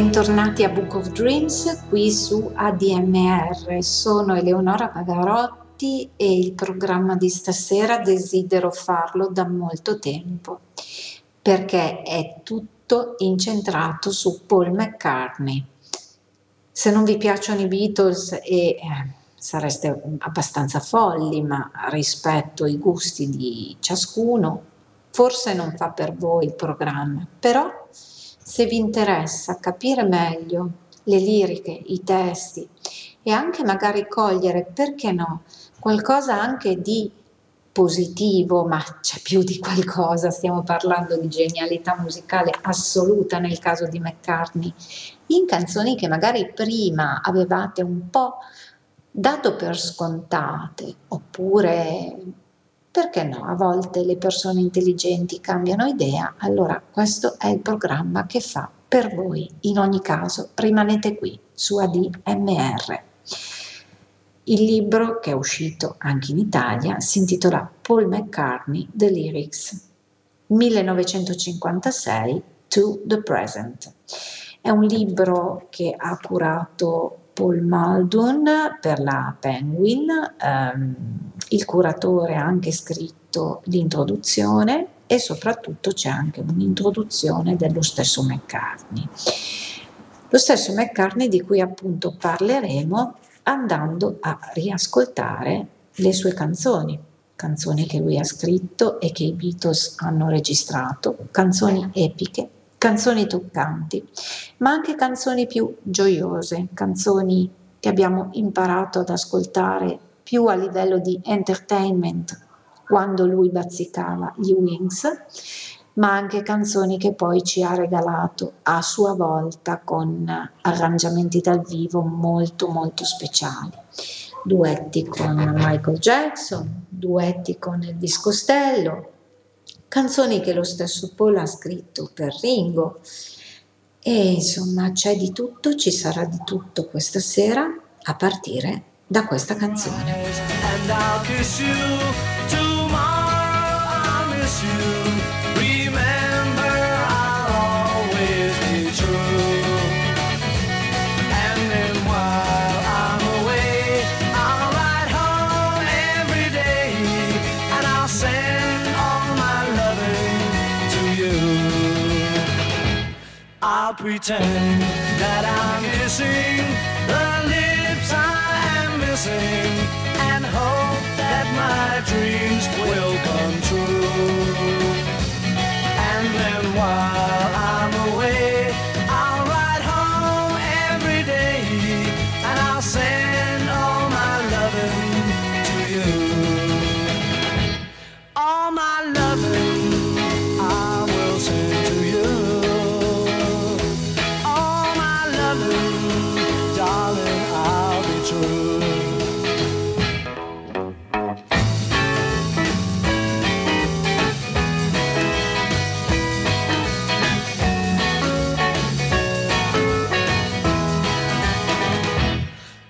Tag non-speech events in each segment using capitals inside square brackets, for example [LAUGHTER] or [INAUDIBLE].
Bentornati a Book of Dreams qui su ADMR. Sono Eleonora Pagarotti e il programma di stasera desidero farlo da molto tempo perché è tutto incentrato su Paul McCartney. Se non vi piacciono i Beatles e eh, sareste abbastanza folli, ma rispetto i gusti di ciascuno, forse non fa per voi il programma, però se vi interessa capire meglio le liriche, i testi e anche magari cogliere, perché no, qualcosa anche di positivo, ma c'è più di qualcosa, stiamo parlando di genialità musicale assoluta nel caso di McCartney, in canzoni che magari prima avevate un po' dato per scontate, oppure perché no? A volte le persone intelligenti cambiano idea, allora questo è il programma che fa per voi. In ogni caso, rimanete qui su ADMR. Il libro, che è uscito anche in Italia, si intitola Paul McCartney The Lyrics 1956 to the Present. È un libro che ha curato Paul Muldoon per la Penguin, ehm, il curatore ha anche scritto l'introduzione e soprattutto c'è anche un'introduzione dello stesso McCartney. Lo stesso McCartney di cui appunto parleremo andando a riascoltare le sue canzoni, canzoni che lui ha scritto e che i Beatles hanno registrato, canzoni epiche canzoni toccanti, ma anche canzoni più gioiose, canzoni che abbiamo imparato ad ascoltare più a livello di entertainment quando lui bazzicava gli Wings, ma anche canzoni che poi ci ha regalato a sua volta con arrangiamenti dal vivo molto molto speciali. Duetti con Michael Jackson, duetti con Elvis Costello, canzoni che lo stesso Paul ha scritto per Ringo. E insomma c'è di tutto, ci sarà di tutto questa sera a partire da questa canzone. I'll pretend that I'm kissing the lips I am missing and hope that my dreams will come true. And then while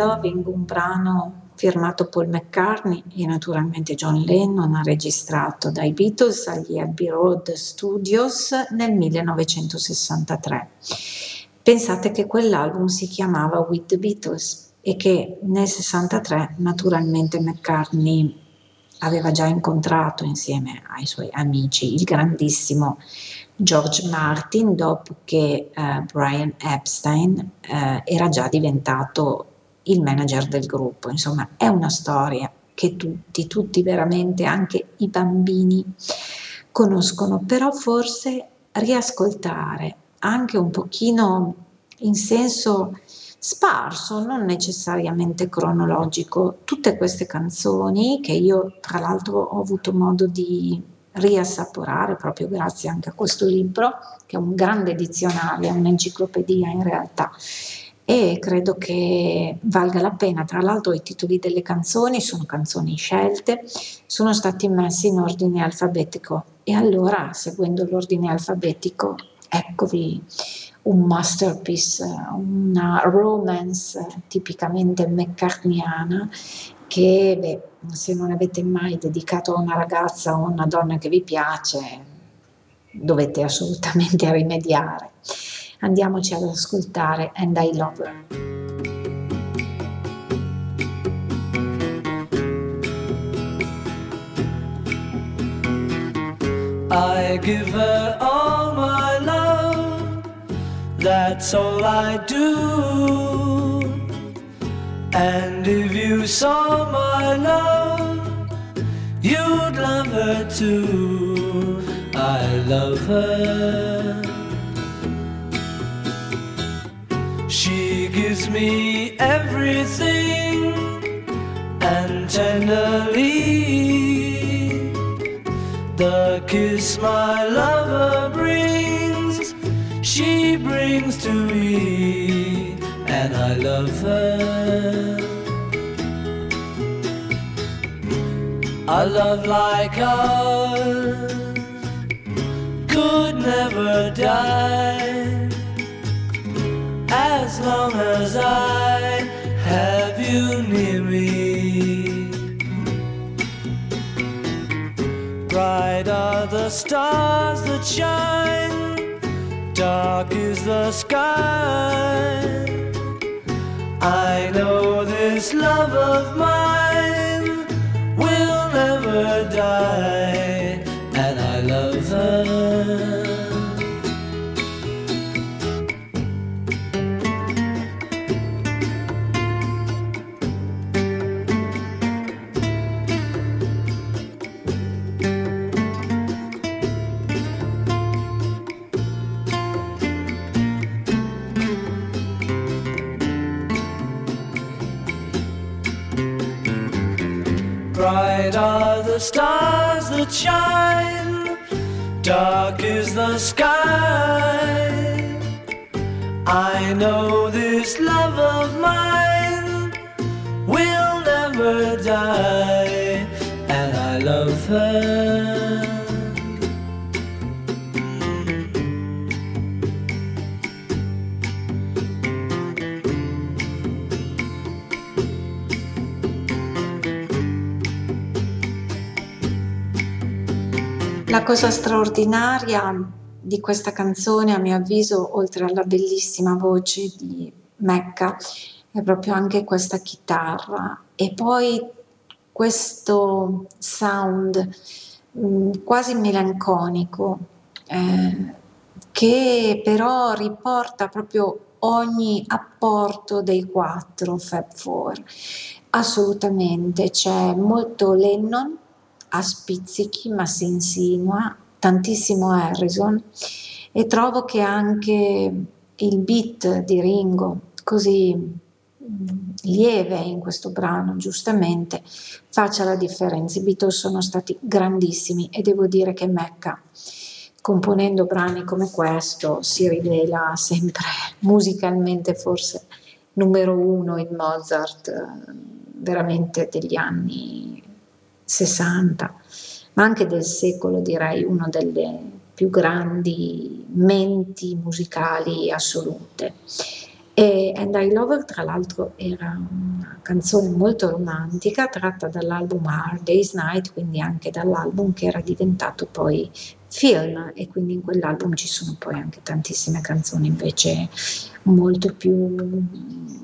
Loving, un brano firmato Paul McCartney e naturalmente John Lennon, registrato dai Beatles agli Abbey Road Studios nel 1963. Pensate che quell'album si chiamava With the Beatles e che nel 63 naturalmente McCartney aveva già incontrato insieme ai suoi amici il grandissimo George Martin dopo che eh, Brian Epstein eh, era già diventato il manager del gruppo. Insomma, è una storia che tutti, tutti veramente, anche i bambini, conoscono, però forse riascoltare anche un pochino in senso sparso, non necessariamente cronologico, tutte queste canzoni che io tra l'altro ho avuto modo di riassaporare proprio grazie anche a questo libro, che è un grande dizionario, un'enciclopedia in realtà. E credo che valga la pena. Tra l'altro, i titoli delle canzoni sono canzoni scelte, sono stati messi in ordine alfabetico. E allora, seguendo l'ordine alfabetico, eccovi un masterpiece, una romance tipicamente mccartneyana che beh, se non avete mai dedicato a una ragazza o a una donna che vi piace dovete assolutamente [LAUGHS] rimediare. Andiamoci ad ascoltare And I Love Her. I give her all my love, that's all I do. And if you saw my love, you'd love her too. I love her. She gives me everything and tenderly the kiss my lover brings, she brings to me, and I love her. A love like ours could never die as long as I have you near me. Bright are the stars that shine, dark is the sky. I know this love of mine will never die, and I love her. Stars that shine, dark is the sky. I know this love of mine will never die, and I love her. La cosa straordinaria di questa canzone, a mio avviso, oltre alla bellissima voce di Mecca, è proprio anche questa chitarra e poi questo sound mh, quasi melanconico eh, che però riporta proprio ogni apporto dei quattro Fab Four. Assolutamente, c'è molto Lennon a spizzichi ma si insinua, tantissimo Harrison e trovo che anche il beat di Ringo, così mh, lieve in questo brano, giustamente, faccia la differenza. I Beatles sono stati grandissimi e devo dire che Mecca, componendo brani come questo, si rivela sempre [LAUGHS] musicalmente forse numero uno in Mozart, eh, veramente degli anni 60, ma anche del secolo direi una delle più grandi menti musicali assolute. E And I Love Her, tra l'altro, era una canzone molto romantica tratta dall'album Hard Day's Night, quindi anche dall'album che era diventato poi film. E quindi in quell'album ci sono poi anche tantissime canzoni invece molto più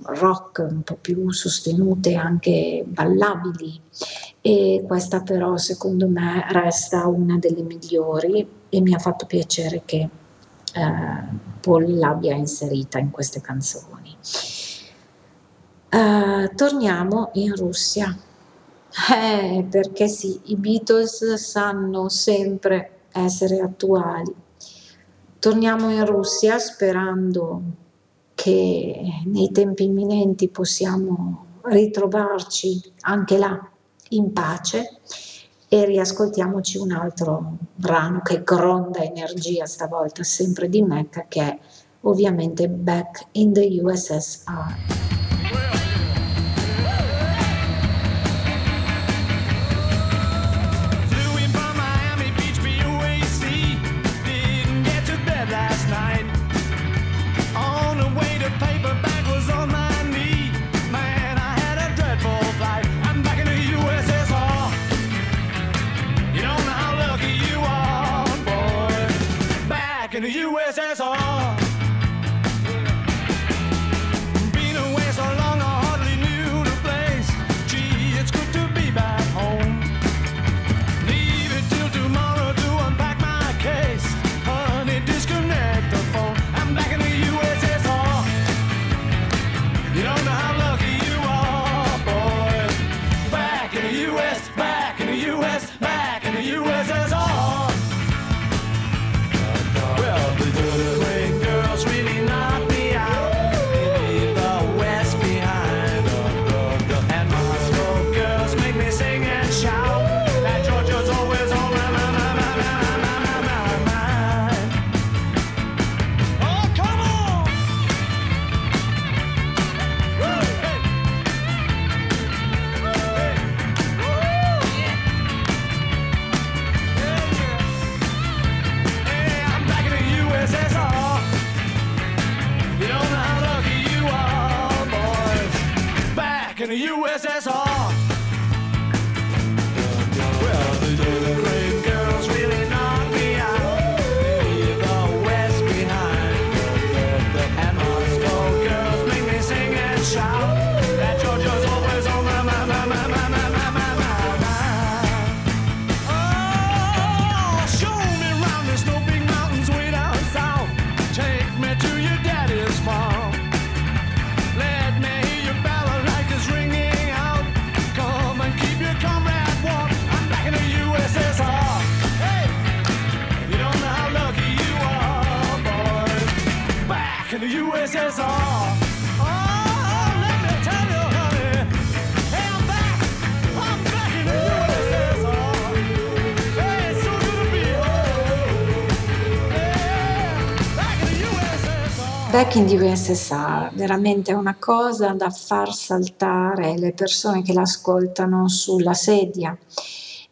rock, un po' più sostenute, anche ballabili. E questa però secondo me resta una delle migliori. E mi ha fatto piacere che eh, Paul l'abbia inserita in queste canzoni. Eh, torniamo in Russia, eh, perché sì, i Beatles sanno sempre essere attuali. Torniamo in Russia sperando che nei tempi imminenti possiamo ritrovarci anche là in pace e riascoltiamoci un altro brano che gronda energia stavolta sempre di Mecca che è ovviamente Back in the USSR. Back in the USSR, veramente una cosa da far saltare le persone che l'ascoltano sulla sedia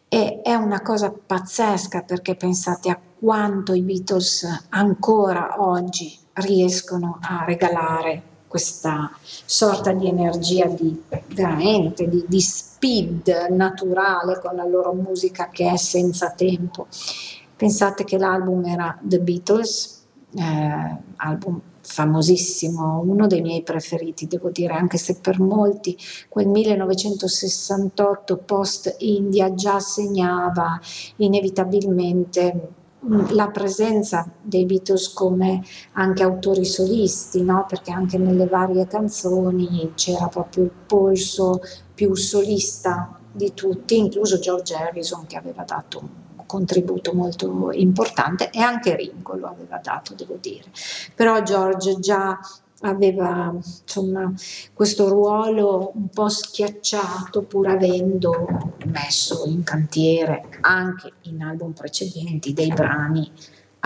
e è una cosa pazzesca perché pensate a quanto i Beatles ancora oggi riescono a regalare questa sorta di energia di veramente di, di speed naturale con la loro musica che è senza tempo. Pensate che l'album era The Beatles, eh, album famosissimo, uno dei miei preferiti, devo dire, anche se per molti quel 1968 post India già segnava inevitabilmente mm, la presenza dei Beatles come anche autori solisti, no? perché anche nelle varie canzoni c'era proprio il polso più solista di tutti, incluso George Harrison che aveva dato un contributo molto importante e anche Ringo lo aveva dato, devo dire. Però George già aveva insomma questo ruolo un po' schiacciato pur avendo messo in cantiere anche in album precedenti dei brani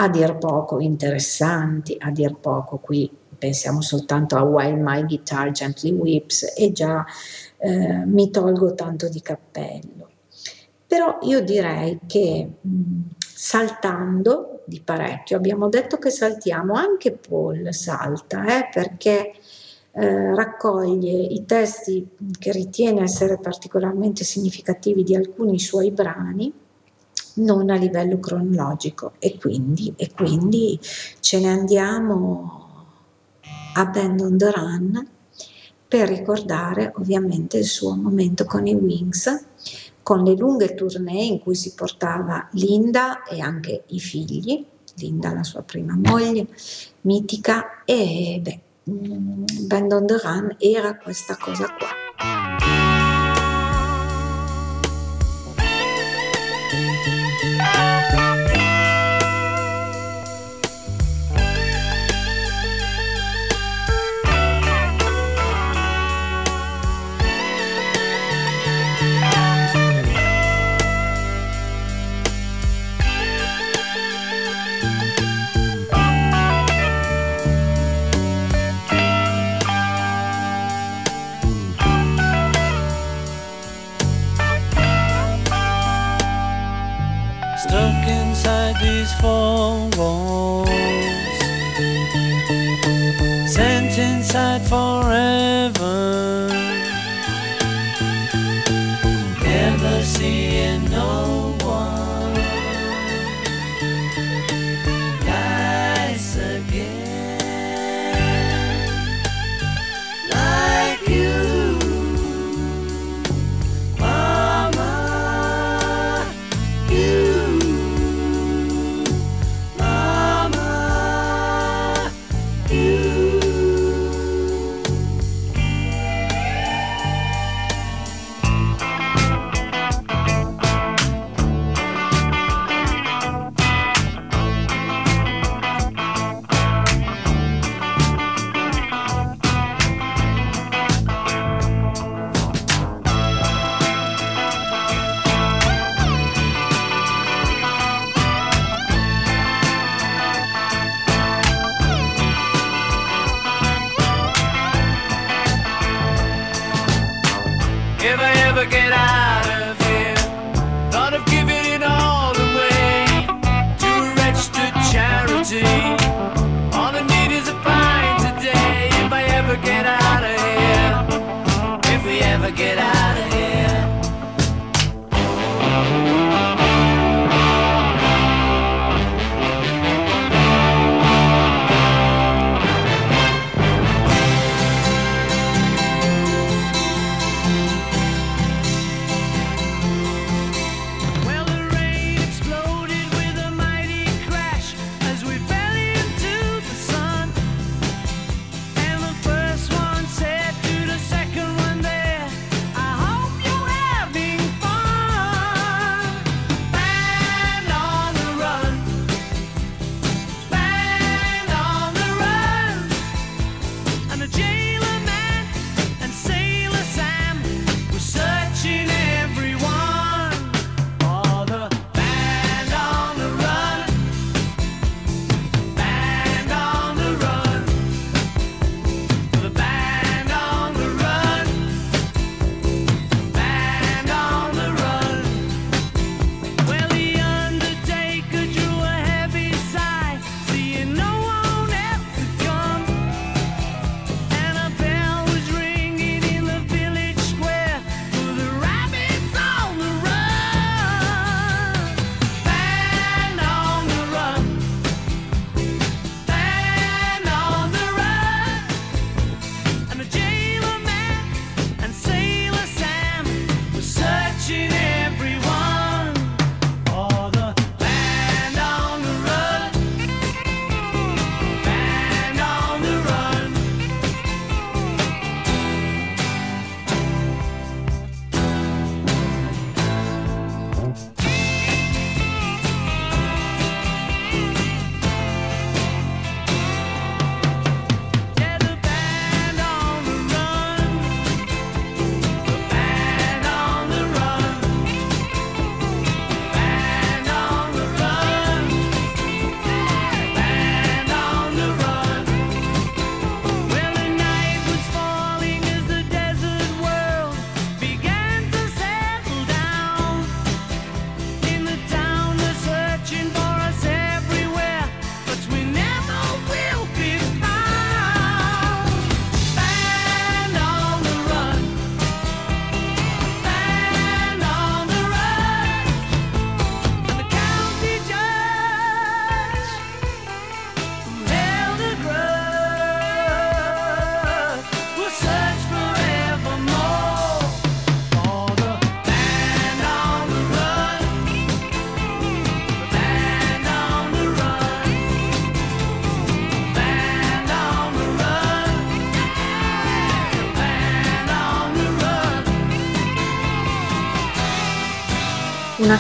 a dir poco interessanti, a dir poco qui pensiamo soltanto a While My Guitar Gently Weeps e già eh, mi tolgo tanto di cappello. Però io direi che mh, saltando di parecchio, abbiamo detto che saltiamo, anche Paul salta, eh, perché eh, raccoglie i testi che ritiene essere particolarmente significativi di alcuni suoi brani, non a livello cronologico. E quindi, e quindi ce ne andiamo a Band on the Run per ricordare ovviamente il suo momento con i Wings con le lunghe tournée in cui si portava Linda e anche i figli, Linda la sua prima moglie, mitica, e beh, mm, Band on the Run era questa cosa qua. outside forever, never seeing no.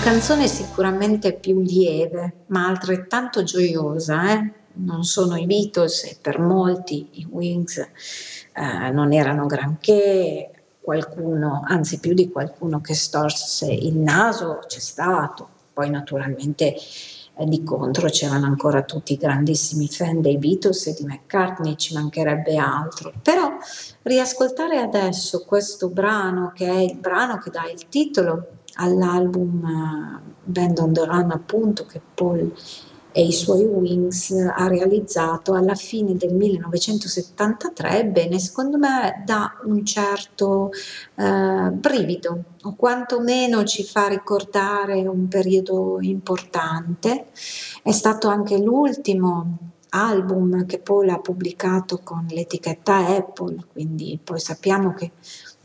canzone sicuramente più lieve, ma altrettanto gioiosa. Eh? Non sono i Beatles e per molti i Wings eh, non erano granché, qualcuno, anzi più di qualcuno che storse il naso c'è stato, poi naturalmente eh, di contro c'erano ancora tutti i grandissimi fan dei Beatles e di McCartney, ci mancherebbe altro, però riascoltare adesso questo brano che è il brano che dà il titolo all'album eh, Band on the Run appunto che Paul e i suoi Wings ha realizzato alla fine del 1973, bene, secondo me dà un certo eh, brivido o quantomeno ci fa ricordare un periodo importante. È stato anche l'ultimo album che Paul ha pubblicato con l'etichetta Apple, quindi poi sappiamo che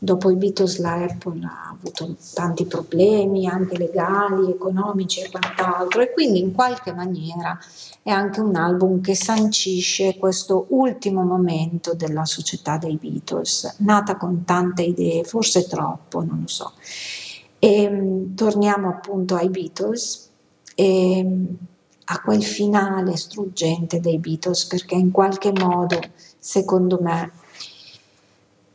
dopo i Beatles la Apple ha avuto tanti problemi anche legali, economici e quant'altro e quindi in qualche maniera è anche un album che sancisce questo ultimo momento della società dei Beatles, nata con tante idee, forse troppo, non lo so. E mm, torniamo appunto ai Beatles e mm, a quel finale struggente dei Beatles perché in qualche modo, secondo me,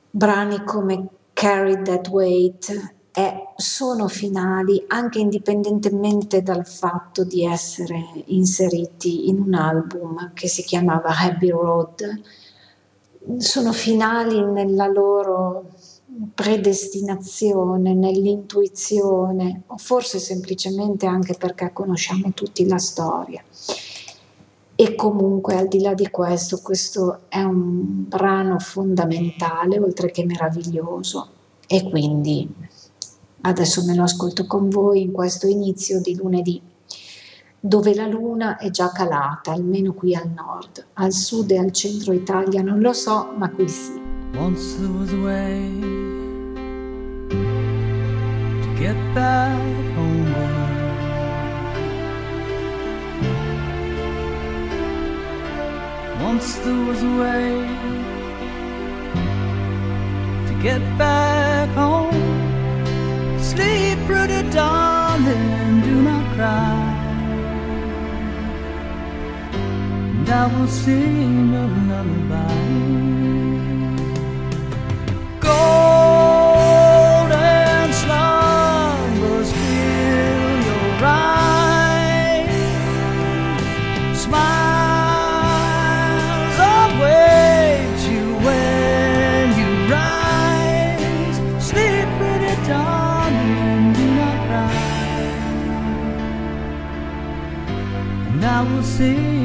brani come Carry That Weight è, sono finali anche indipendentemente dal fatto di essere inseriti in un album che si chiamava Happy Road. Sono finali nella loro predestinazione, nell'intuizione o forse semplicemente anche perché conosciamo tutti la storia. E comunque al di là di questo, questo è un brano fondamentale, oltre che meraviglioso. E quindi adesso me lo ascolto con voi in questo inizio di lunedì, dove la luna è già calata, almeno qui al nord, al sud e al centro Italia non lo so, ma qui sì. Once there was a way to get back homeward. Once there was a way to get back home. Sleep, pretty darling, do not cry. And I will sing a lullaby. você.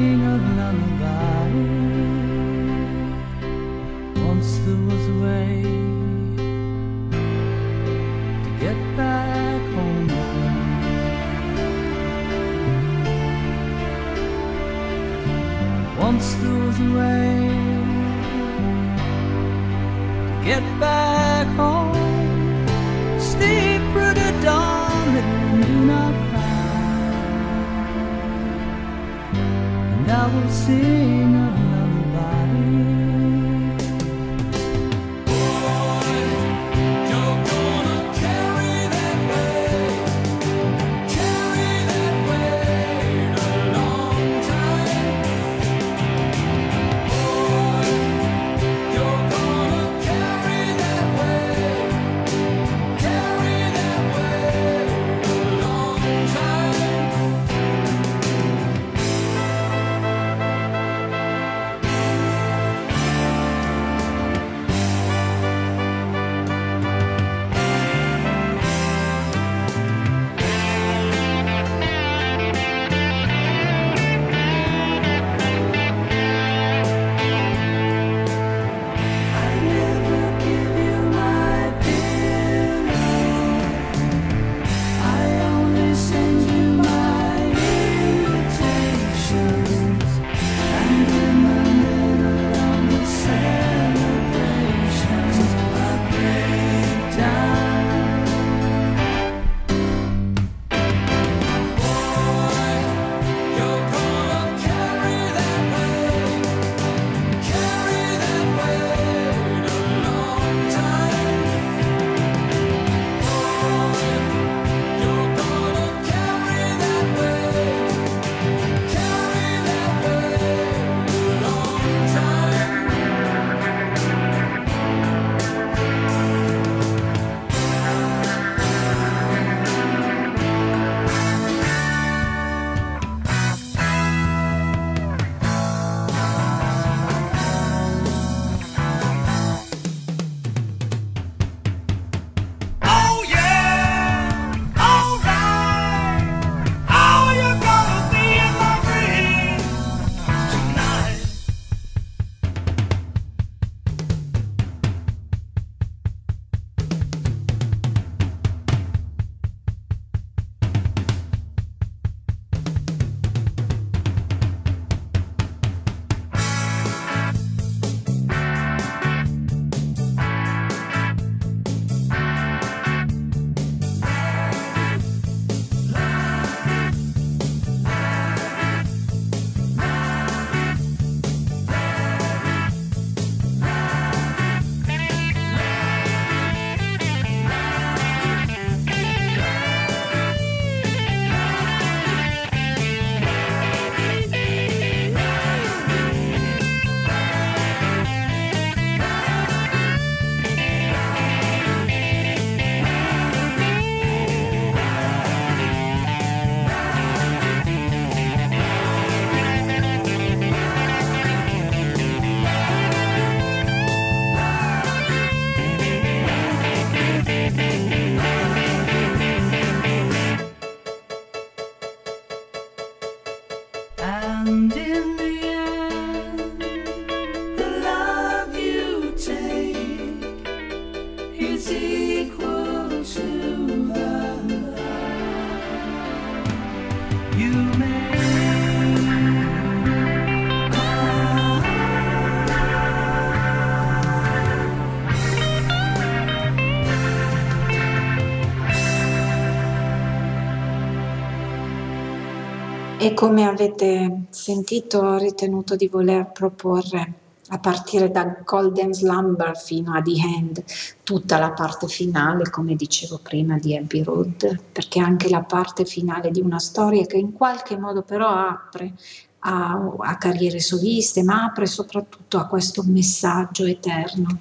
Come avete sentito ho ritenuto di voler proporre a partire da Golden Slumber fino a The End, tutta la parte finale, come dicevo prima, di Abbey Road, perché anche la parte finale di una storia che in qualche modo però apre a, a carriere soliste, ma apre soprattutto a questo messaggio eterno.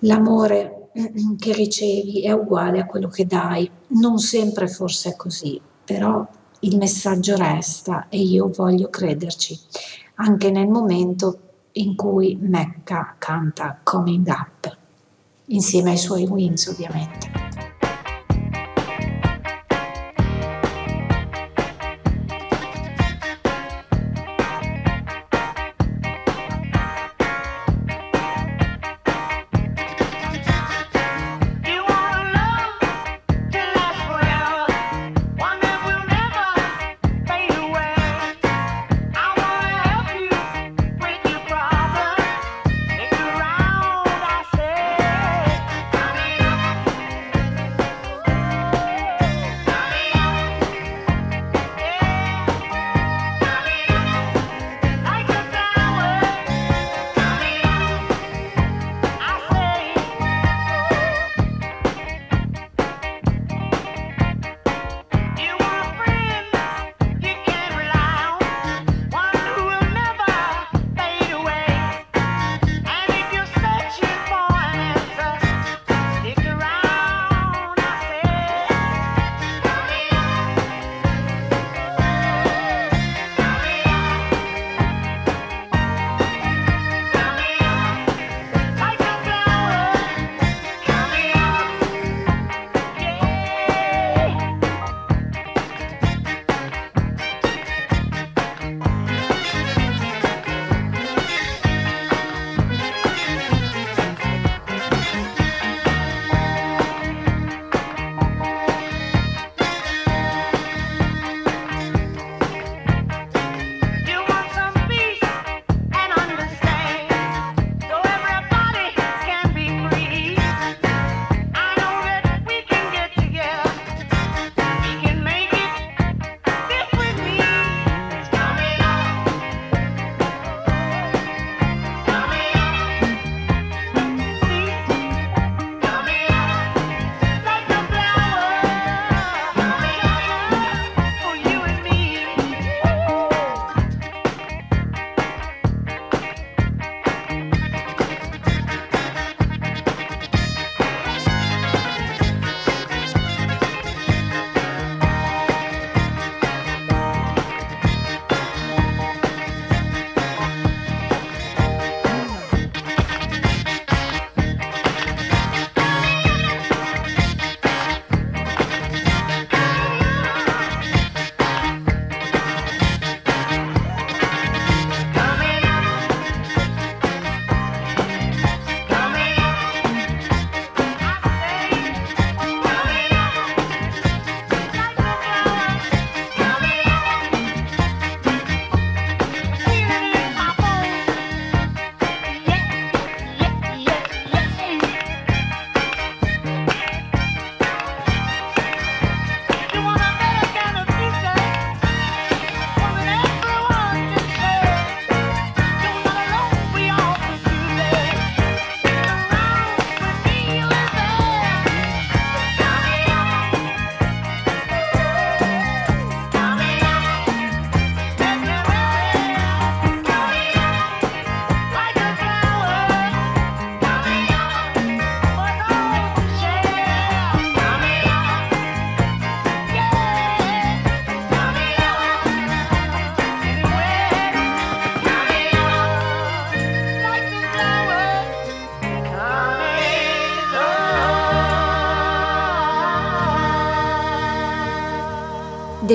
L'amore che ricevi è uguale a quello che dai, non sempre forse è così, però il messaggio resta e io voglio crederci, anche nel momento in cui Mecca canta Coming Up, insieme ai suoi wins ovviamente.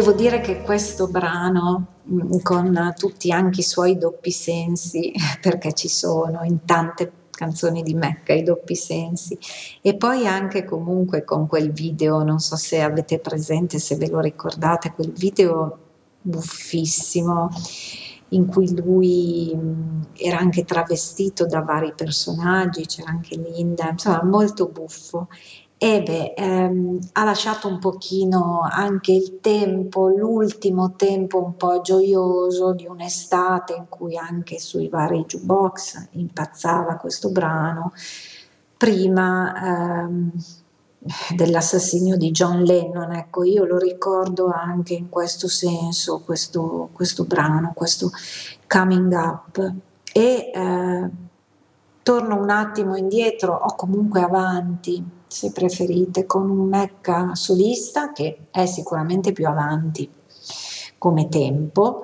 Devo dire che questo brano, mh, con tutti anche i suoi doppi sensi, [LAUGHS] perché ci sono in tante canzoni di Mecca i doppi sensi, e poi anche comunque con quel video, non so se avete presente, se ve lo ricordate, quel video buffissimo in cui lui mh, era anche travestito da vari personaggi, c'era anche Linda, insomma molto buffo e beh, ehm, ha lasciato un pochino anche il tempo, l'ultimo tempo un po' gioioso di un'estate in cui anche sui vari jukebox impazzava questo brano, prima ehm, dell'assassinio di John Lennon, ecco io lo ricordo anche in questo senso, questo, questo brano, questo coming up. E eh, torno un attimo indietro o comunque avanti se preferite, con un Mecca solista che è sicuramente più avanti come tempo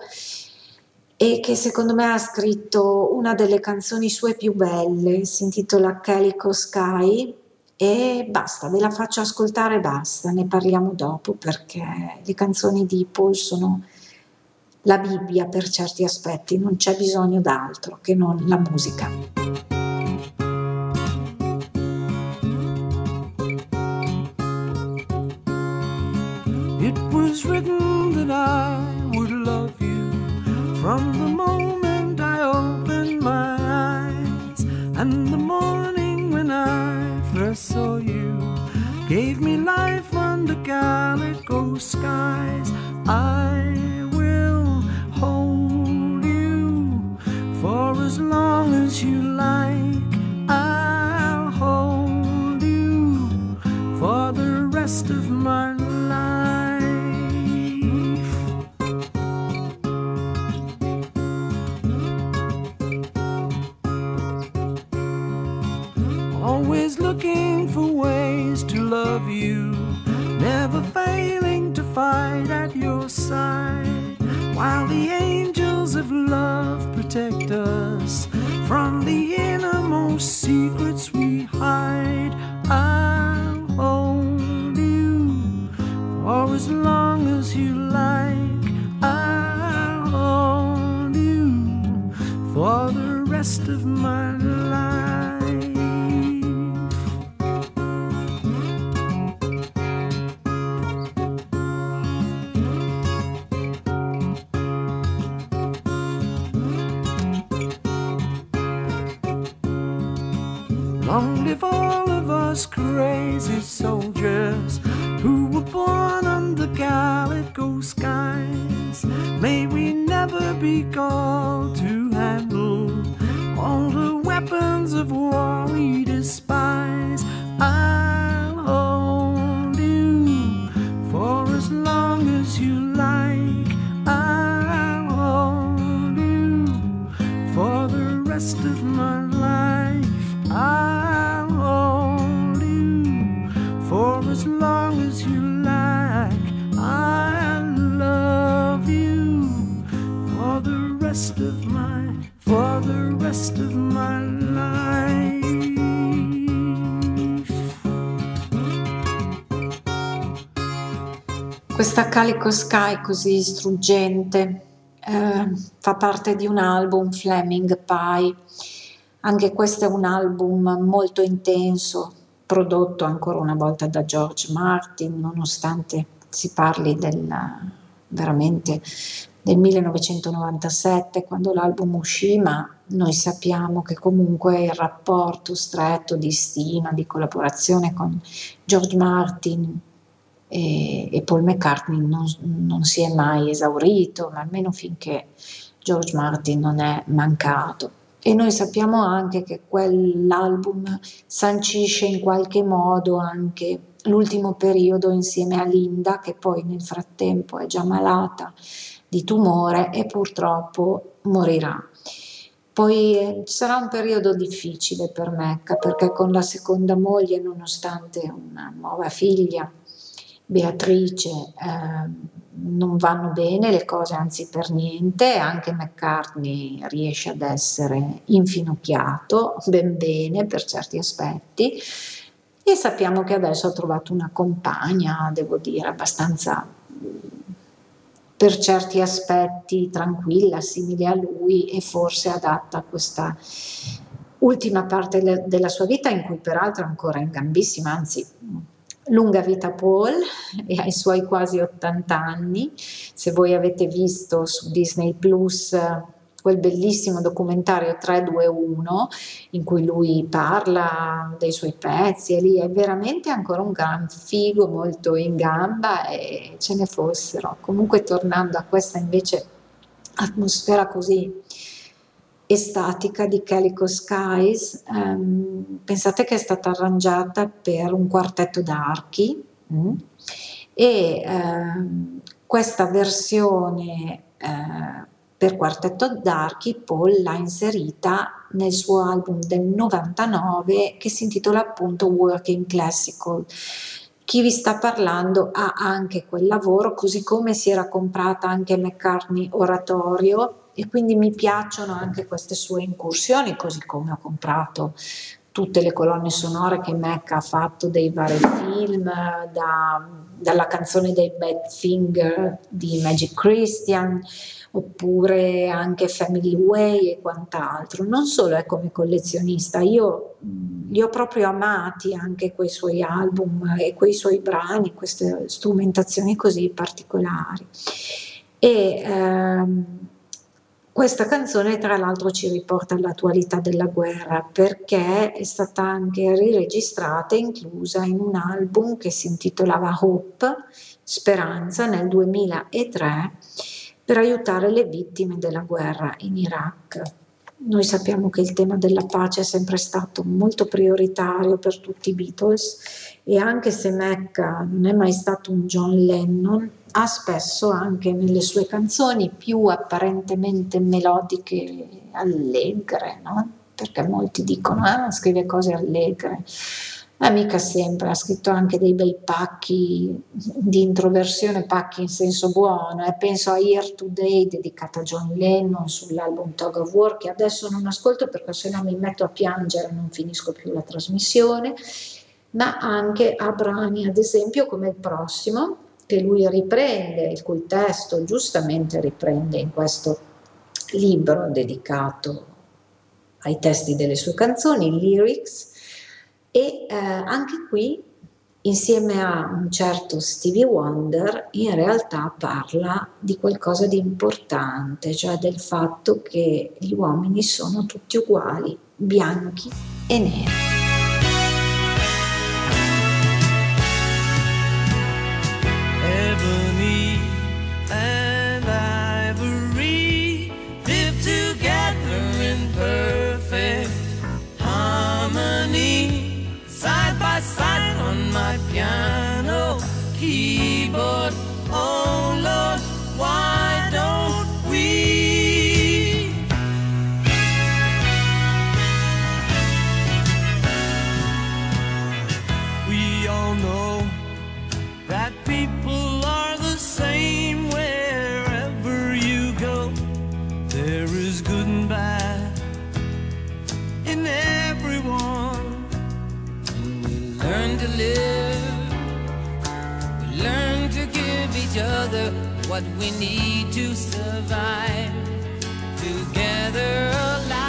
e che secondo me ha scritto una delle canzoni sue più belle, si intitola Calico Sky e basta, ve la faccio ascoltare basta, ne parliamo dopo perché le canzoni di Paul sono la Bibbia per certi aspetti, non c'è bisogno d'altro che non la musica. Was written that I would love you from the moment I opened my eyes. And the morning when I first saw you gave me life under calico skies. I will hold you for as long as you like. I'll hold you for the rest of my. Love you, never failing to fight at your side. While the angels of love protect us from the innermost secrets we hide, I'll hold you for as long as you like. I'll hold you for the rest of my Long live all of us crazy soldiers who were born under calico skies. May we never be called Calico Sky così struggente eh, fa parte di un album Fleming Pie. Anche questo è un album molto intenso, prodotto ancora una volta da George Martin, nonostante si parli del, veramente del 1997 quando l'album uscì, ma noi sappiamo che comunque il rapporto stretto di stima, di collaborazione con George Martin e, e Paul McCartney non, non si è mai esaurito, ma almeno finché George Martin non è mancato. E noi sappiamo anche che quell'album sancisce in qualche modo anche l'ultimo periodo insieme a Linda, che poi nel frattempo è già malata di tumore e purtroppo morirà. Poi eh, sarà un periodo difficile per Mecca perché con la seconda moglie, nonostante una nuova figlia, Beatrice, eh, non vanno bene le cose, anzi per niente, anche McCartney riesce ad essere infinocchiato, ben bene per certi aspetti, e sappiamo che adesso ha trovato una compagna, devo dire, abbastanza per certi aspetti tranquilla, simile a lui e forse adatta a questa ultima parte della sua vita in cui peraltro è ancora in gambissima, anzi lunga vita Paul e ai suoi quasi 80 anni. Se voi avete visto su Disney Plus quel bellissimo documentario 321 in cui lui parla dei suoi pezzi e lì è veramente ancora un gran figo molto in gamba e ce ne fossero. Comunque tornando a questa invece atmosfera così estatica di Calico Skies, ehm, pensate che è stata arrangiata per un quartetto d'archi. Mm, e ehm, questa versione eh, per quartetto d'archi Paul l'ha inserita nel suo album del 99 che si intitola appunto Working Classical. Chi vi sta parlando ha anche quel lavoro, così come si era comprata anche McCartney Oratorio e quindi mi piacciono anche queste sue incursioni, così come ho comprato tutte le colonne sonore che Mac ha fatto dei vari film, da, dalla canzone dei Bad Finger di Magic Christian, oppure anche Family Way e quant'altro. Non solo è come collezionista, io li ho proprio amati anche quei suoi album e quei suoi brani, queste strumentazioni così particolari. E ehm, questa canzone tra l'altro ci riporta all'attualità della guerra perché è stata anche riregistrata e inclusa in un album che si intitolava Hope, Speranza, nel 2003 per aiutare le vittime della guerra in Iraq. Noi sappiamo che il tema della pace è sempre stato molto prioritario per tutti i Beatles e anche se Mecca non è mai stato un John Lennon, ha spesso anche nelle sue canzoni più apparentemente melodiche allegre, no? perché molti dicono ah, scrive cose allegre. Eh, mica sempre, ha scritto anche dei bei pacchi di introversione, pacchi in senso buono. E penso a Here Today dedicata a John Lennon sull'album Tug of War, che adesso non ascolto perché se no mi metto a piangere e non finisco più la trasmissione, ma anche a brani, ad esempio, come il prossimo, che lui riprende, il cui testo giustamente riprende in questo libro dedicato ai testi delle sue canzoni, lyrics, e eh, anche qui insieme a un certo Stevie Wonder in realtà parla di qualcosa di importante, cioè del fatto che gli uomini sono tutti uguali, bianchi e neri. What we need to survive. Together alive.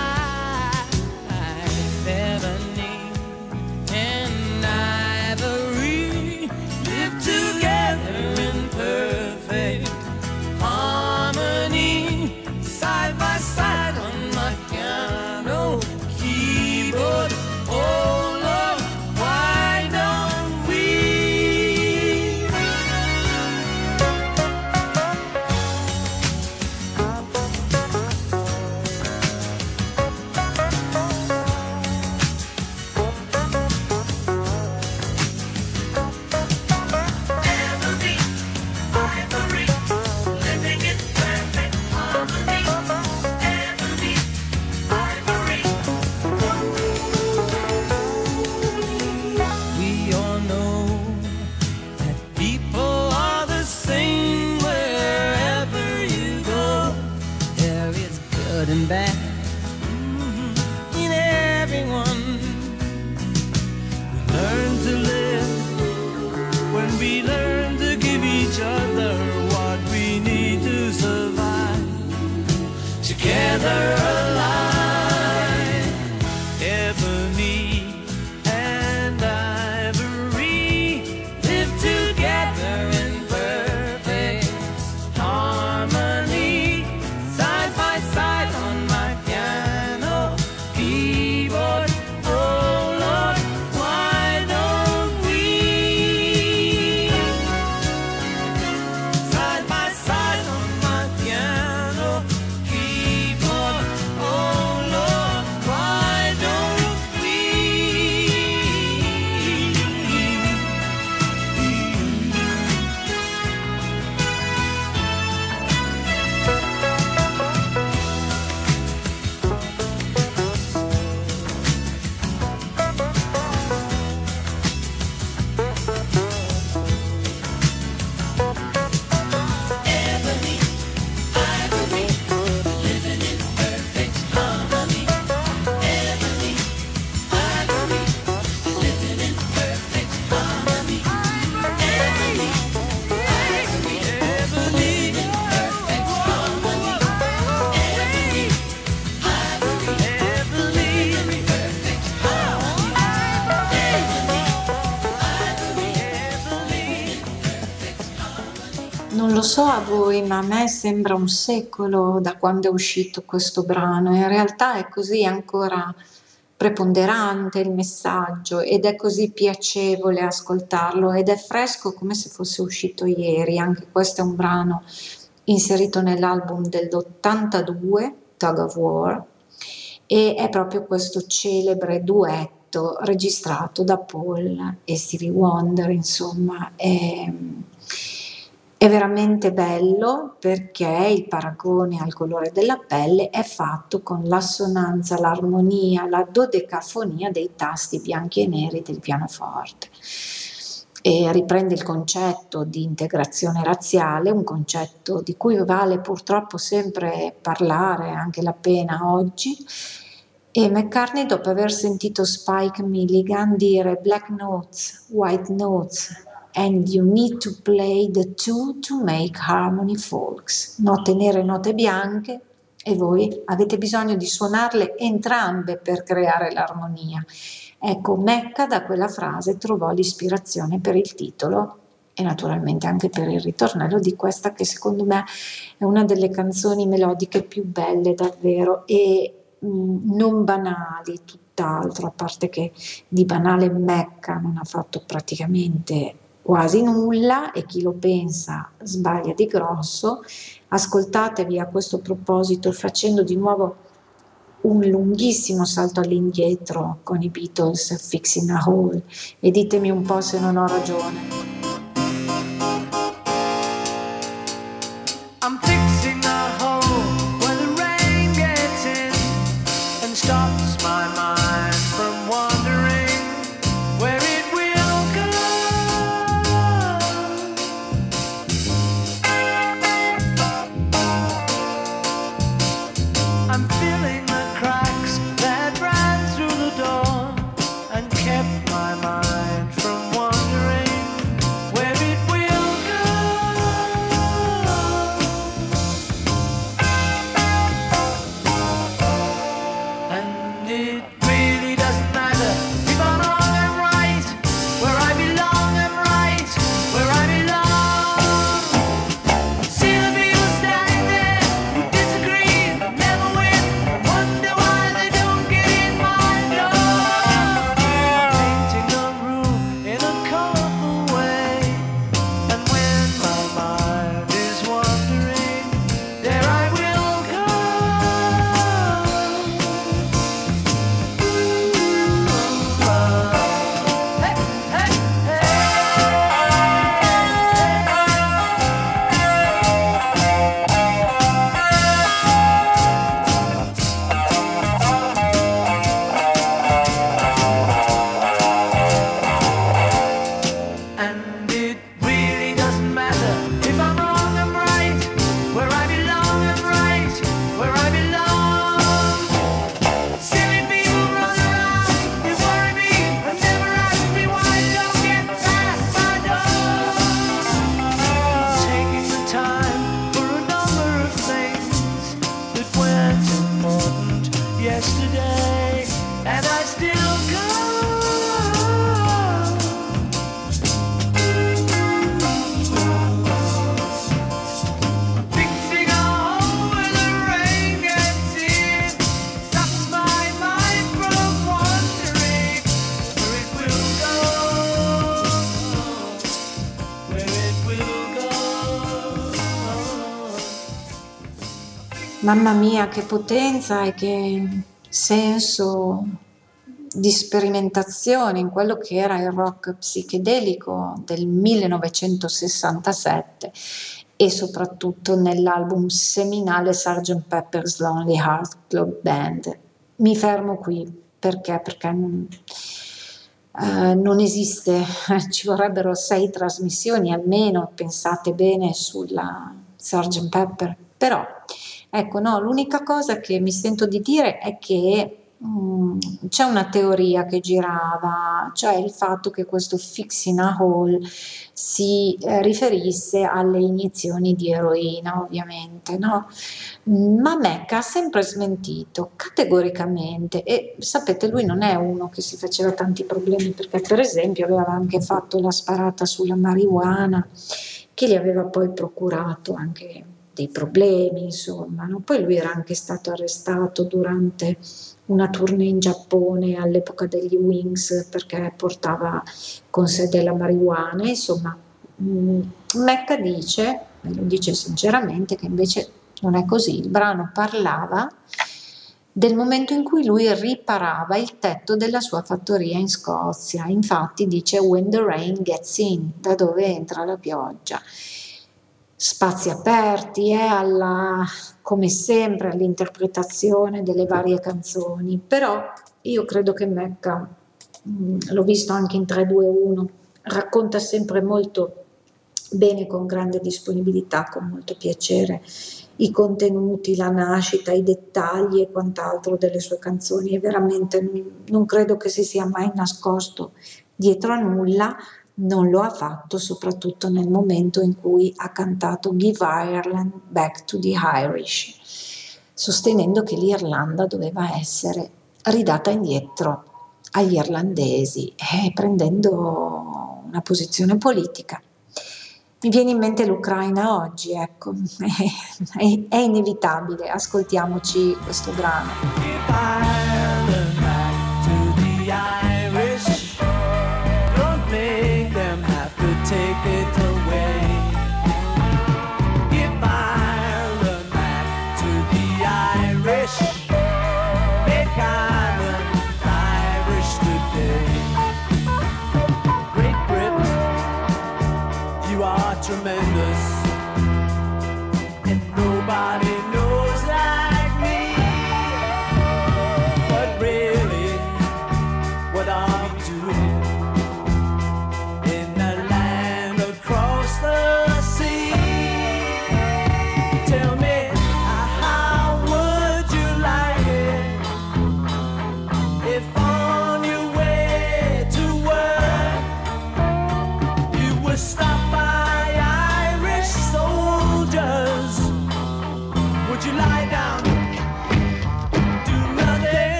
So a voi, ma a me sembra un secolo da quando è uscito questo brano. In realtà è così ancora preponderante il messaggio ed è così piacevole ascoltarlo ed è fresco come se fosse uscito ieri. Anche questo è un brano inserito nell'album dell'82, Tug of War, e è proprio questo celebre duetto registrato da Paul e Stevie Wonder, insomma, è, è veramente bello perché il paragone al colore della pelle è fatto con l'assonanza, l'armonia, la dodecafonia dei tasti bianchi e neri del pianoforte e riprende il concetto di integrazione razziale, un concetto di cui vale purtroppo sempre parlare, anche la pena oggi. E McCartney, dopo aver sentito Spike Milligan dire black notes, white notes, and you need to play the two to make harmony folks, note nere e note bianche, e voi avete bisogno di suonarle entrambe per creare l'armonia. Ecco, Mecca da quella frase trovò l'ispirazione per il titolo e naturalmente anche per il ritornello di questa che secondo me è una delle canzoni melodiche più belle davvero e mh, non banali, tutt'altro, a parte che di banale Mecca non ha fatto praticamente quasi nulla e chi lo pensa sbaglia di grosso. Ascoltatevi a questo proposito facendo di nuovo un lunghissimo salto all'indietro con i Beatles Fixing a Hole e ditemi un po' se non ho ragione. Mamma mia, che potenza e che senso di sperimentazione in quello che era il rock psichedelico del 1967 e soprattutto nell'album seminale Sgt. Pepper's Lonely Heart Club Band. Mi fermo qui perché? Perché non, eh, non esiste, [LAUGHS] ci vorrebbero sei trasmissioni almeno, pensate bene sulla Sgt. Pepper, però ecco no, l'unica cosa che mi sento di dire è che mm, c'è una teoria che girava, cioè il fatto che questo fixing a hole si eh, riferisse alle iniezioni di eroina, ovviamente, no? Mm, Ma Mecca ha sempre smentito categoricamente e sapete, lui non è uno che si faceva tanti problemi perché per esempio aveva anche fatto la sparata sulla marijuana che gli aveva poi procurato anche dei problemi, insomma. no? Poi lui era anche stato arrestato durante una tournée in Giappone all'epoca degli Wings perché portava con sé della marijuana, insomma. mm, Mecca dice, e lo dice sinceramente, che invece non è così. Il brano parlava del momento in cui lui riparava il tetto della sua fattoria in Scozia. Infatti dice When the rain gets in, da dove entra la pioggia. Spazi aperti e alla, come sempre, all'interpretazione delle varie canzoni. Però io credo che Mecca, mm, l'ho visto anche in 321, racconta sempre molto bene, con grande disponibilità, con molto piacere i contenuti, la nascita, i dettagli e quant'altro delle sue canzoni e veramente non- non credo che si sia mai nascosto dietro a nulla, non lo ha fatto soprattutto nel momento in cui ha cantato Give Ireland Back to the Irish, sostenendo che l'Irlanda doveva essere ridata indietro agli irlandesi e prendendo una posizione politica. Mi viene in mente l'Ucraina oggi, ecco, [LAUGHS] è inevitabile, ascoltiamoci questo brano.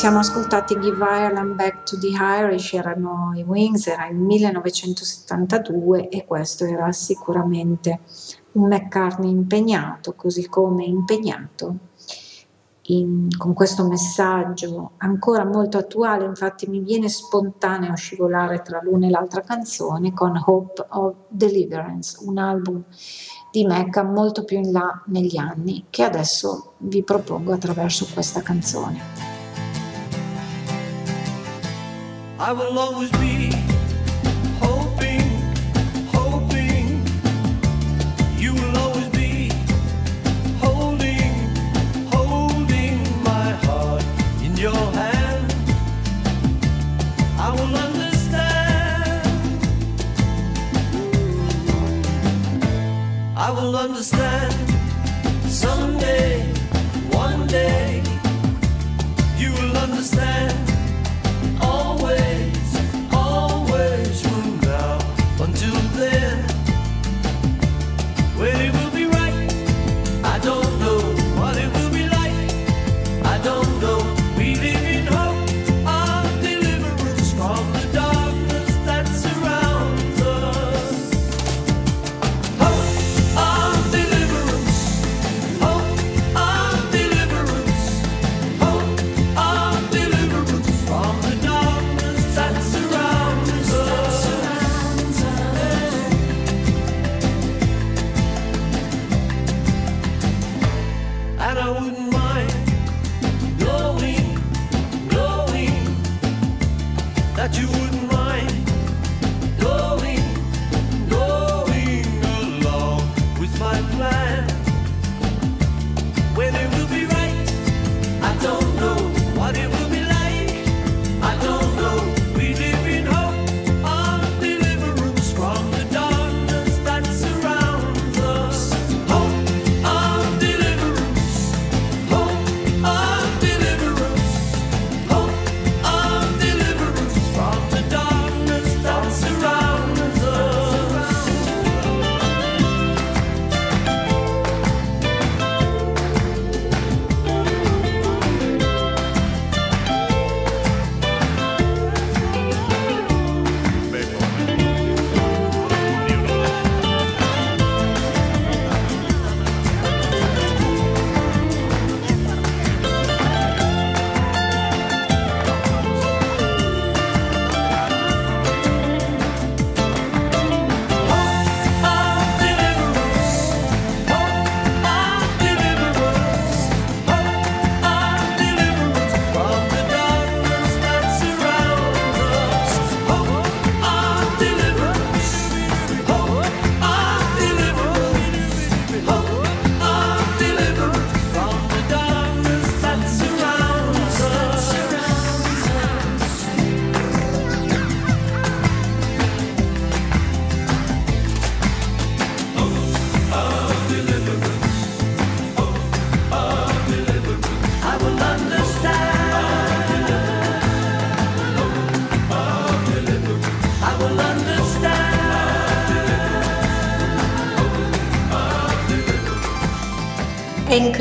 Siamo ascoltati Give Ireland Back to the Irish, erano i Wings, era il 1972 e questo era sicuramente un McCartney impegnato, così come impegnato in, con questo messaggio ancora molto attuale, infatti mi viene spontaneo scivolare tra l'una e l'altra canzone con Hope of Deliverance, un album di Mecca molto più in là negli anni che adesso vi propongo attraverso questa canzone. I will always be hoping, hoping. You will always be holding, holding my heart in your hand. I will understand. I will understand someday, one day. You will understand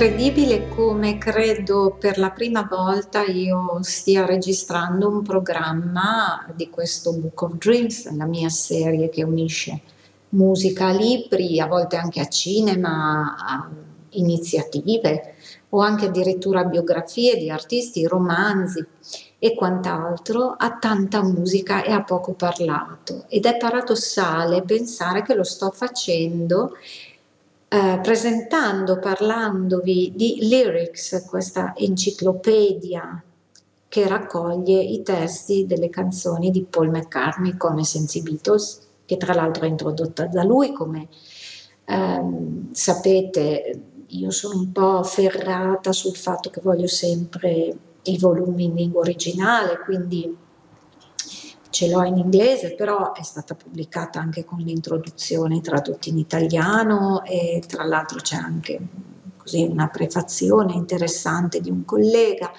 incredibile come credo per la prima volta io stia registrando un programma di questo Book of Dreams, la mia serie che unisce musica a libri, a volte anche a cinema, a iniziative o anche addirittura biografie di artisti, romanzi e quant'altro, a tanta musica e a poco parlato. Ed è paradossale pensare che lo sto facendo eh, presentando, parlandovi di Lyrics, questa enciclopedia che raccoglie i testi delle canzoni di Paul McCartney come senza i Beatles, che tra l'altro è introdotta da lui, come ehm, sapete io sono un po' ferrata sul fatto che voglio sempre i volumi in lingua originale, quindi ce l'ho in inglese, però è stata pubblicata anche con l'introduzione tradotta in italiano e tra l'altro c'è anche così una prefazione interessante di un collega.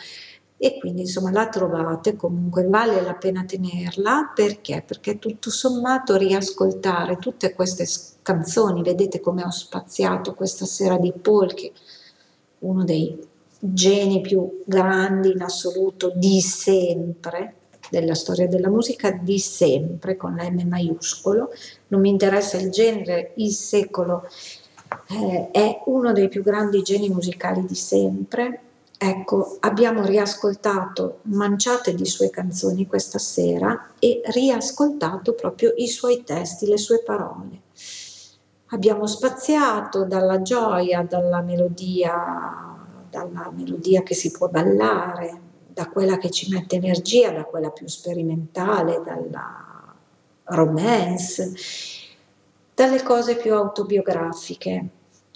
E quindi insomma la trovate. Comunque vale la pena tenerla. Perché? Perché tutto sommato riascoltare tutte queste canzoni vedete come ho spaziato questa sera di Paul che uno dei geni più grandi in assoluto di sempre della storia della musica di sempre con la M maiuscolo, non mi interessa il genere, il secolo eh, è uno dei più grandi geni musicali di sempre. Ecco, abbiamo riascoltato manciate di sue canzoni questa sera e riascoltato proprio i suoi testi, le sue parole. Abbiamo spaziato dalla gioia, dalla melodia, dalla melodia che si può ballare, da quella che ci mette energia, da quella più sperimentale, dalla romance, dalle cose più autobiografiche.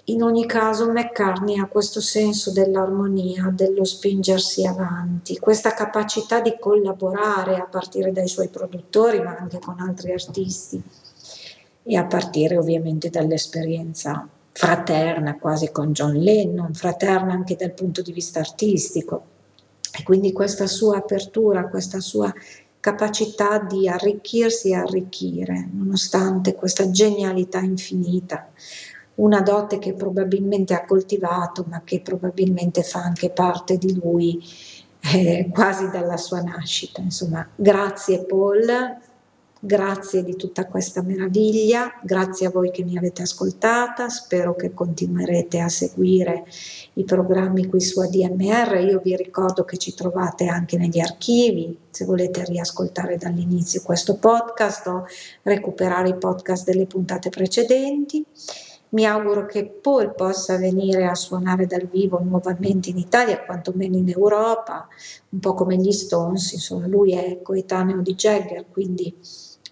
In ogni caso McCartney ha questo senso dell'armonia, dello spingersi avanti, questa capacità di collaborare a partire dai suoi produttori, ma anche con altri artisti e a partire ovviamente dall'esperienza fraterna quasi con John Lennon, fraterna anche dal punto di vista artistico. E quindi questa sua apertura, questa sua capacità di arricchirsi e arricchire, nonostante questa genialità infinita, una dote che probabilmente ha coltivato, ma che probabilmente fa anche parte di lui eh, quasi dalla sua nascita. Insomma, grazie Paul, Grazie di tutta questa meraviglia, grazie a voi che mi avete ascoltata, spero che continuerete a seguire i programmi qui su ADMR. Io vi ricordo che ci trovate anche negli archivi, se volete riascoltare dall'inizio questo podcast o recuperare i podcast delle puntate precedenti. Mi auguro che Paul possa venire a suonare dal vivo nuovamente in Italia, quantomeno in Europa, un po' come gli Stones, insomma lui è coetaneo di Jagger, quindi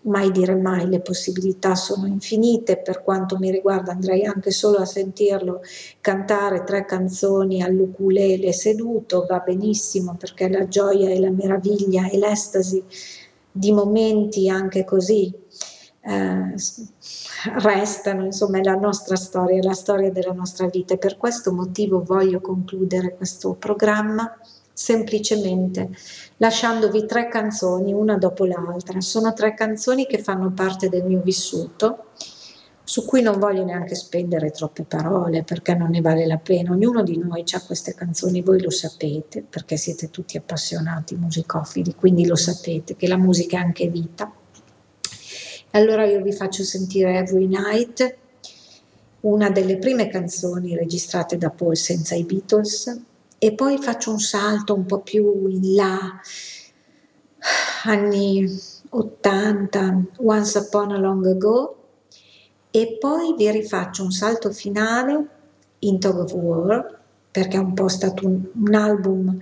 mai dire mai, le possibilità sono infinite, per quanto mi riguarda andrei anche solo a sentirlo cantare tre canzoni all'ukulele seduto, va benissimo perché la gioia e la meraviglia e l'estasi di momenti anche così eh, restano, insomma è la nostra storia, la storia della nostra vita. E per questo motivo voglio concludere questo programma semplicemente lasciandovi tre canzoni una dopo l'altra. Sono tre canzoni che fanno parte del mio vissuto, su cui non voglio neanche spendere troppe parole perché non ne vale la pena. Ognuno di noi ha queste canzoni, voi lo sapete perché siete tutti appassionati musicofili, quindi lo sapete che la musica è anche vita. Allora io vi faccio sentire Every Night, una delle prime canzoni registrate da Paul senza i Beatles, e poi faccio un salto un po' più in là, anni 80, Once Upon a Long Ago, e poi vi rifaccio un salto finale in Tog of War, perché è un po' stato un, un album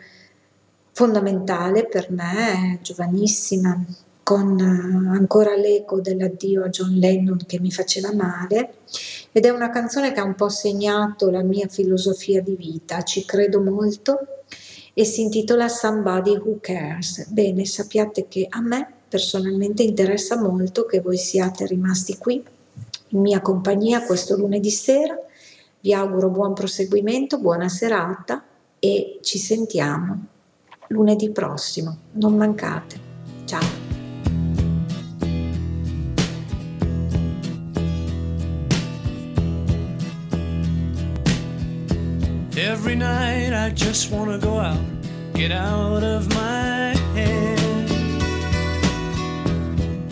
fondamentale per me, giovanissima, con eh, ancora l'eco dell'addio a John Lennon che mi faceva male ed è una canzone che ha un po' segnato la mia filosofia di vita, ci credo molto e si intitola Somebody Who Cares. Bene, sappiate che a me personalmente interessa molto che voi siate rimasti qui in mia compagnia questo lunedì sera. Vi auguro buon proseguimento, buona serata e ci sentiamo lunedì prossimo. Non mancate. Ciao. Every night I just wanna go out, get out of my head.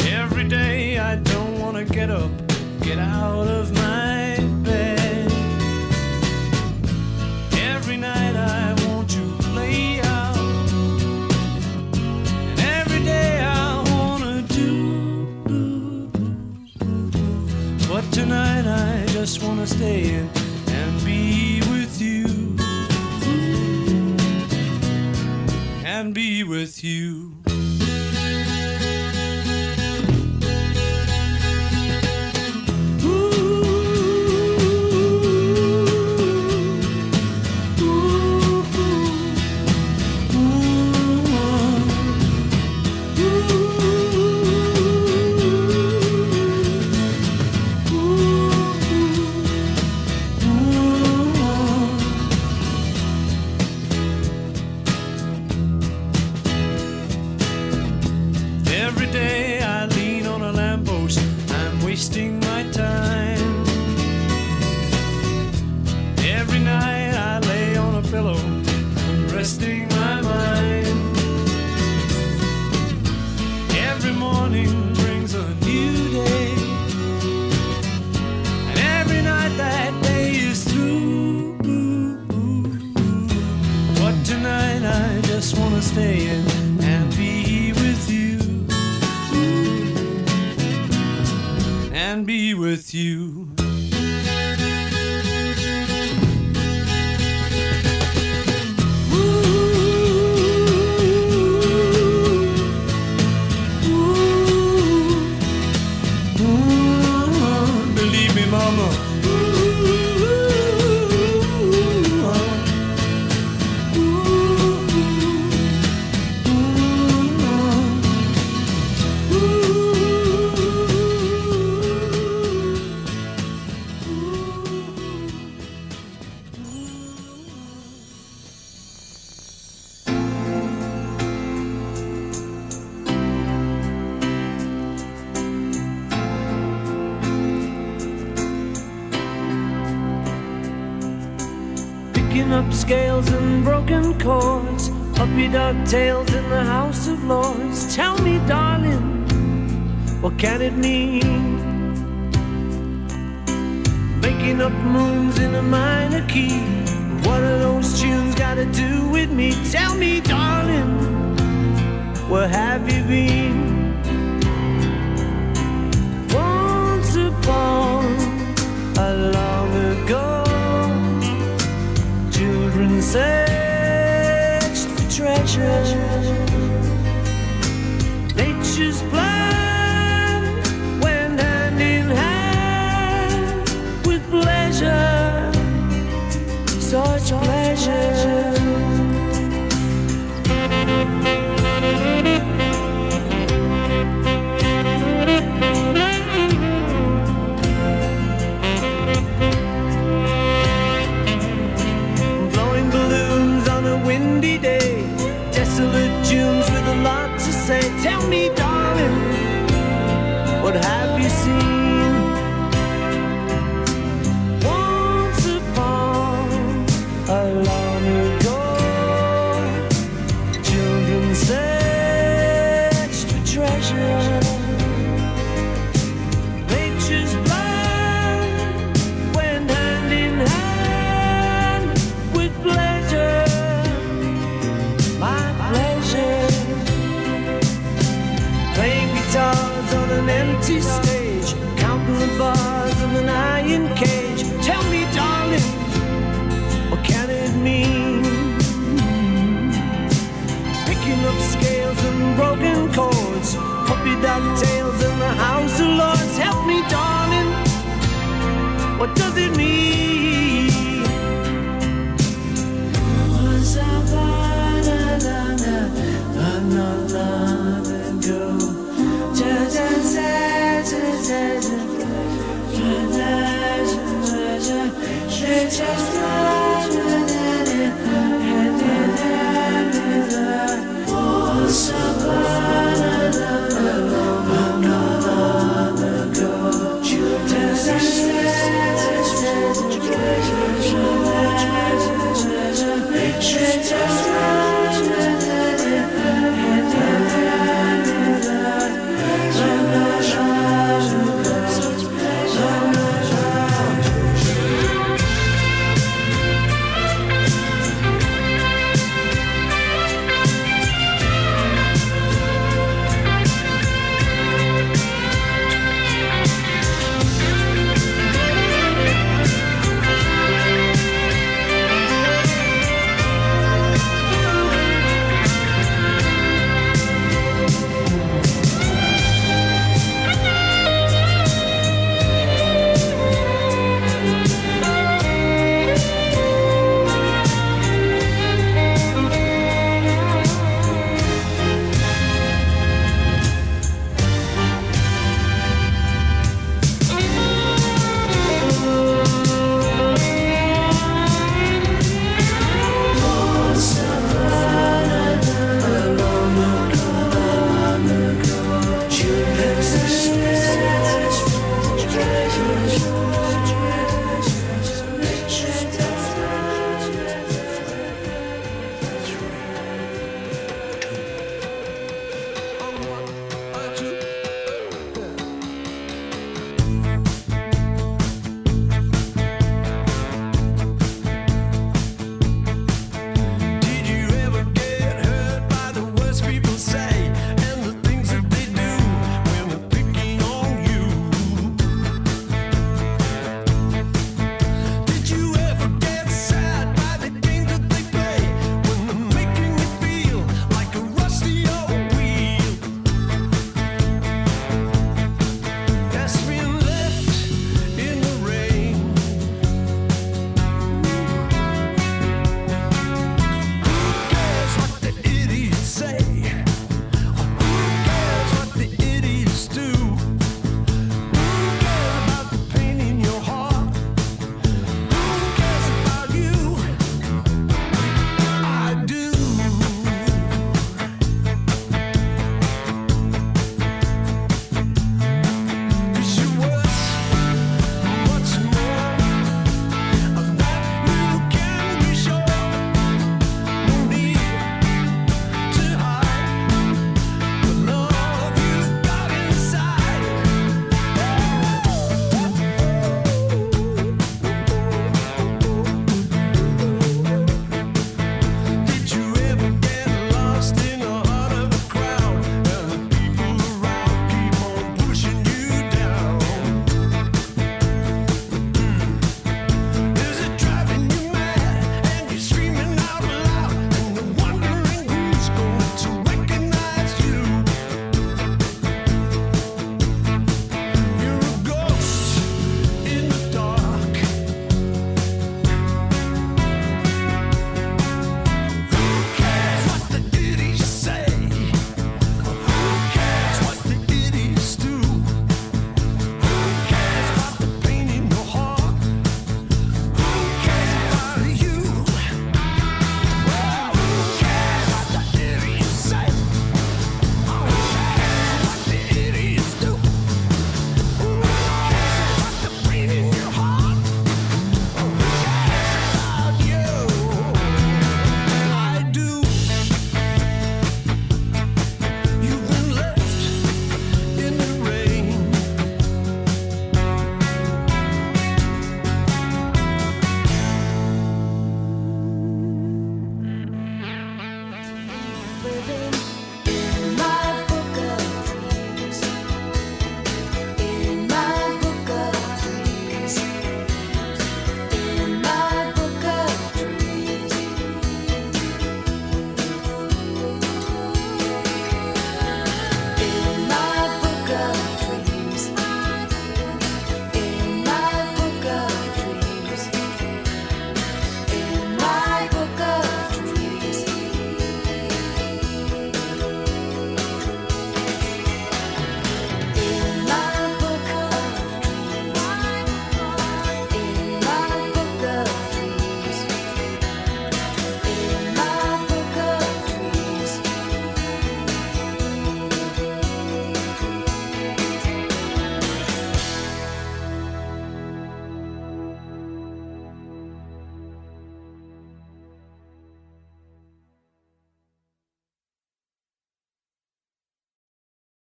Every day I don't wanna get up, get out of my bed. Every night I want to lay out, and every day I wanna do. But tonight I just wanna stay in And be with you.